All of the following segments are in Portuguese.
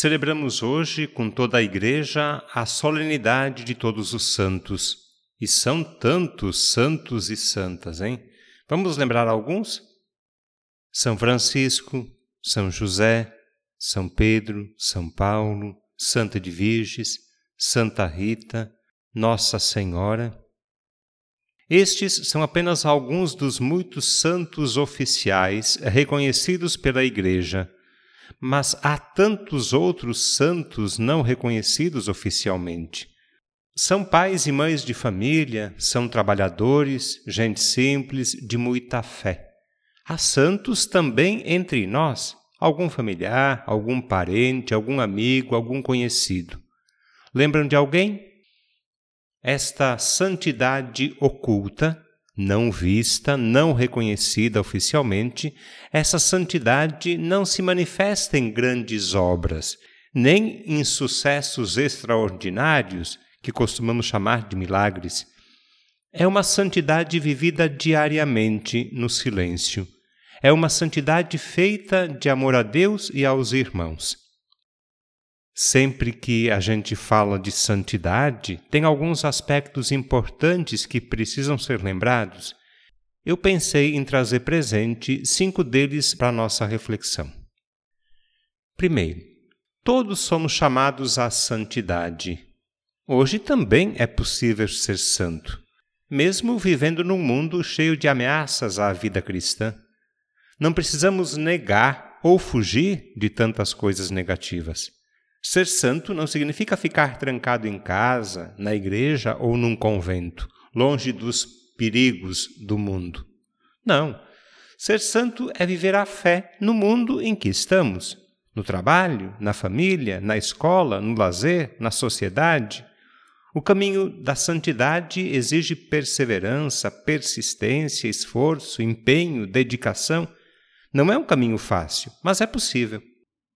Celebramos hoje, com toda a Igreja, a solenidade de todos os santos. E são tantos santos e santas, hein? Vamos lembrar alguns? São Francisco, São José, São Pedro, São Paulo, Santa de Virges, Santa Rita, Nossa Senhora. Estes são apenas alguns dos muitos santos oficiais reconhecidos pela Igreja, mas há tantos outros santos não reconhecidos oficialmente. São pais e mães de família, são trabalhadores, gente simples, de muita fé. Há santos também entre nós, algum familiar, algum parente, algum amigo, algum conhecido. Lembram de alguém? Esta santidade oculta, não vista, não reconhecida oficialmente, essa santidade não se manifesta em grandes obras, nem em sucessos extraordinários, que costumamos chamar de milagres. É uma santidade vivida diariamente no silêncio. É uma santidade feita de amor a Deus e aos irmãos. Sempre que a gente fala de santidade, tem alguns aspectos importantes que precisam ser lembrados. Eu pensei em trazer presente cinco deles para nossa reflexão. Primeiro, todos somos chamados à santidade. Hoje também é possível ser santo, mesmo vivendo num mundo cheio de ameaças à vida cristã. Não precisamos negar ou fugir de tantas coisas negativas. Ser santo não significa ficar trancado em casa, na igreja ou num convento, longe dos perigos do mundo. Não. Ser santo é viver a fé no mundo em que estamos, no trabalho, na família, na escola, no lazer, na sociedade. O caminho da santidade exige perseverança, persistência, esforço, empenho, dedicação. Não é um caminho fácil, mas é possível.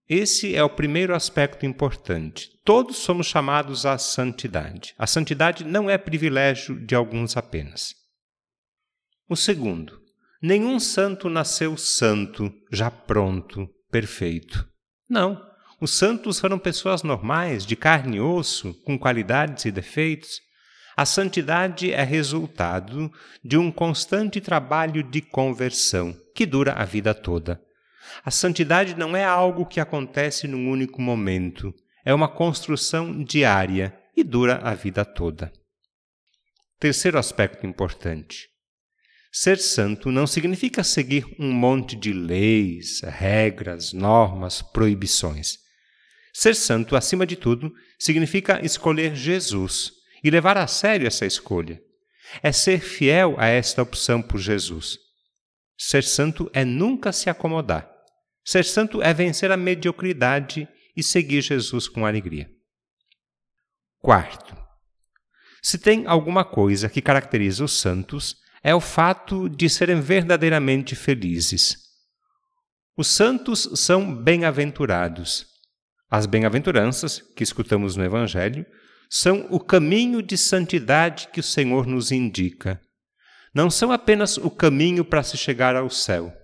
Esse é o primeiro aspecto importante. Todos somos chamados à santidade. A santidade não é privilégio de alguns apenas. O segundo, nenhum santo nasceu santo, já pronto, perfeito. Não. Os santos foram pessoas normais, de carne e osso, com qualidades e defeitos. A santidade é resultado de um constante trabalho de conversão que dura a vida toda. A santidade não é algo que acontece num único momento, é uma construção diária e dura a vida toda. Terceiro aspecto importante. Ser santo não significa seguir um monte de leis, regras, normas, proibições. Ser santo, acima de tudo, significa escolher Jesus e levar a sério essa escolha. É ser fiel a esta opção por Jesus. Ser santo é nunca se acomodar. Ser santo é vencer a mediocridade e seguir Jesus com alegria. Quarto, se tem alguma coisa que caracteriza os santos, é o fato de serem verdadeiramente felizes. Os santos são bem-aventurados. As bem-aventuranças, que escutamos no Evangelho, são o caminho de santidade que o Senhor nos indica. Não são apenas o caminho para se chegar ao céu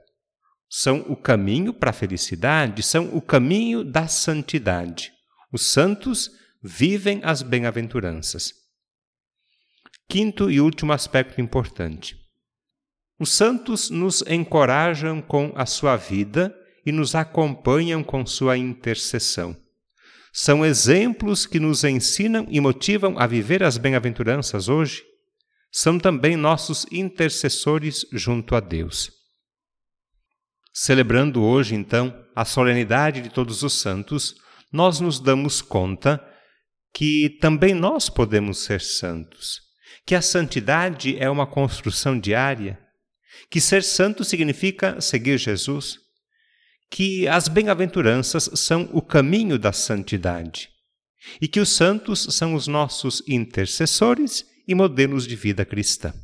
são o caminho para a felicidade, são o caminho da santidade. Os santos vivem as bem-aventuranças. Quinto e último aspecto importante. Os santos nos encorajam com a sua vida e nos acompanham com sua intercessão. São exemplos que nos ensinam e motivam a viver as bem-aventuranças hoje. São também nossos intercessores junto a Deus. Celebrando hoje, então, a solenidade de Todos os Santos, nós nos damos conta que também nós podemos ser santos, que a santidade é uma construção diária, que ser santo significa seguir Jesus, que as bem-aventuranças são o caminho da santidade e que os santos são os nossos intercessores e modelos de vida cristã.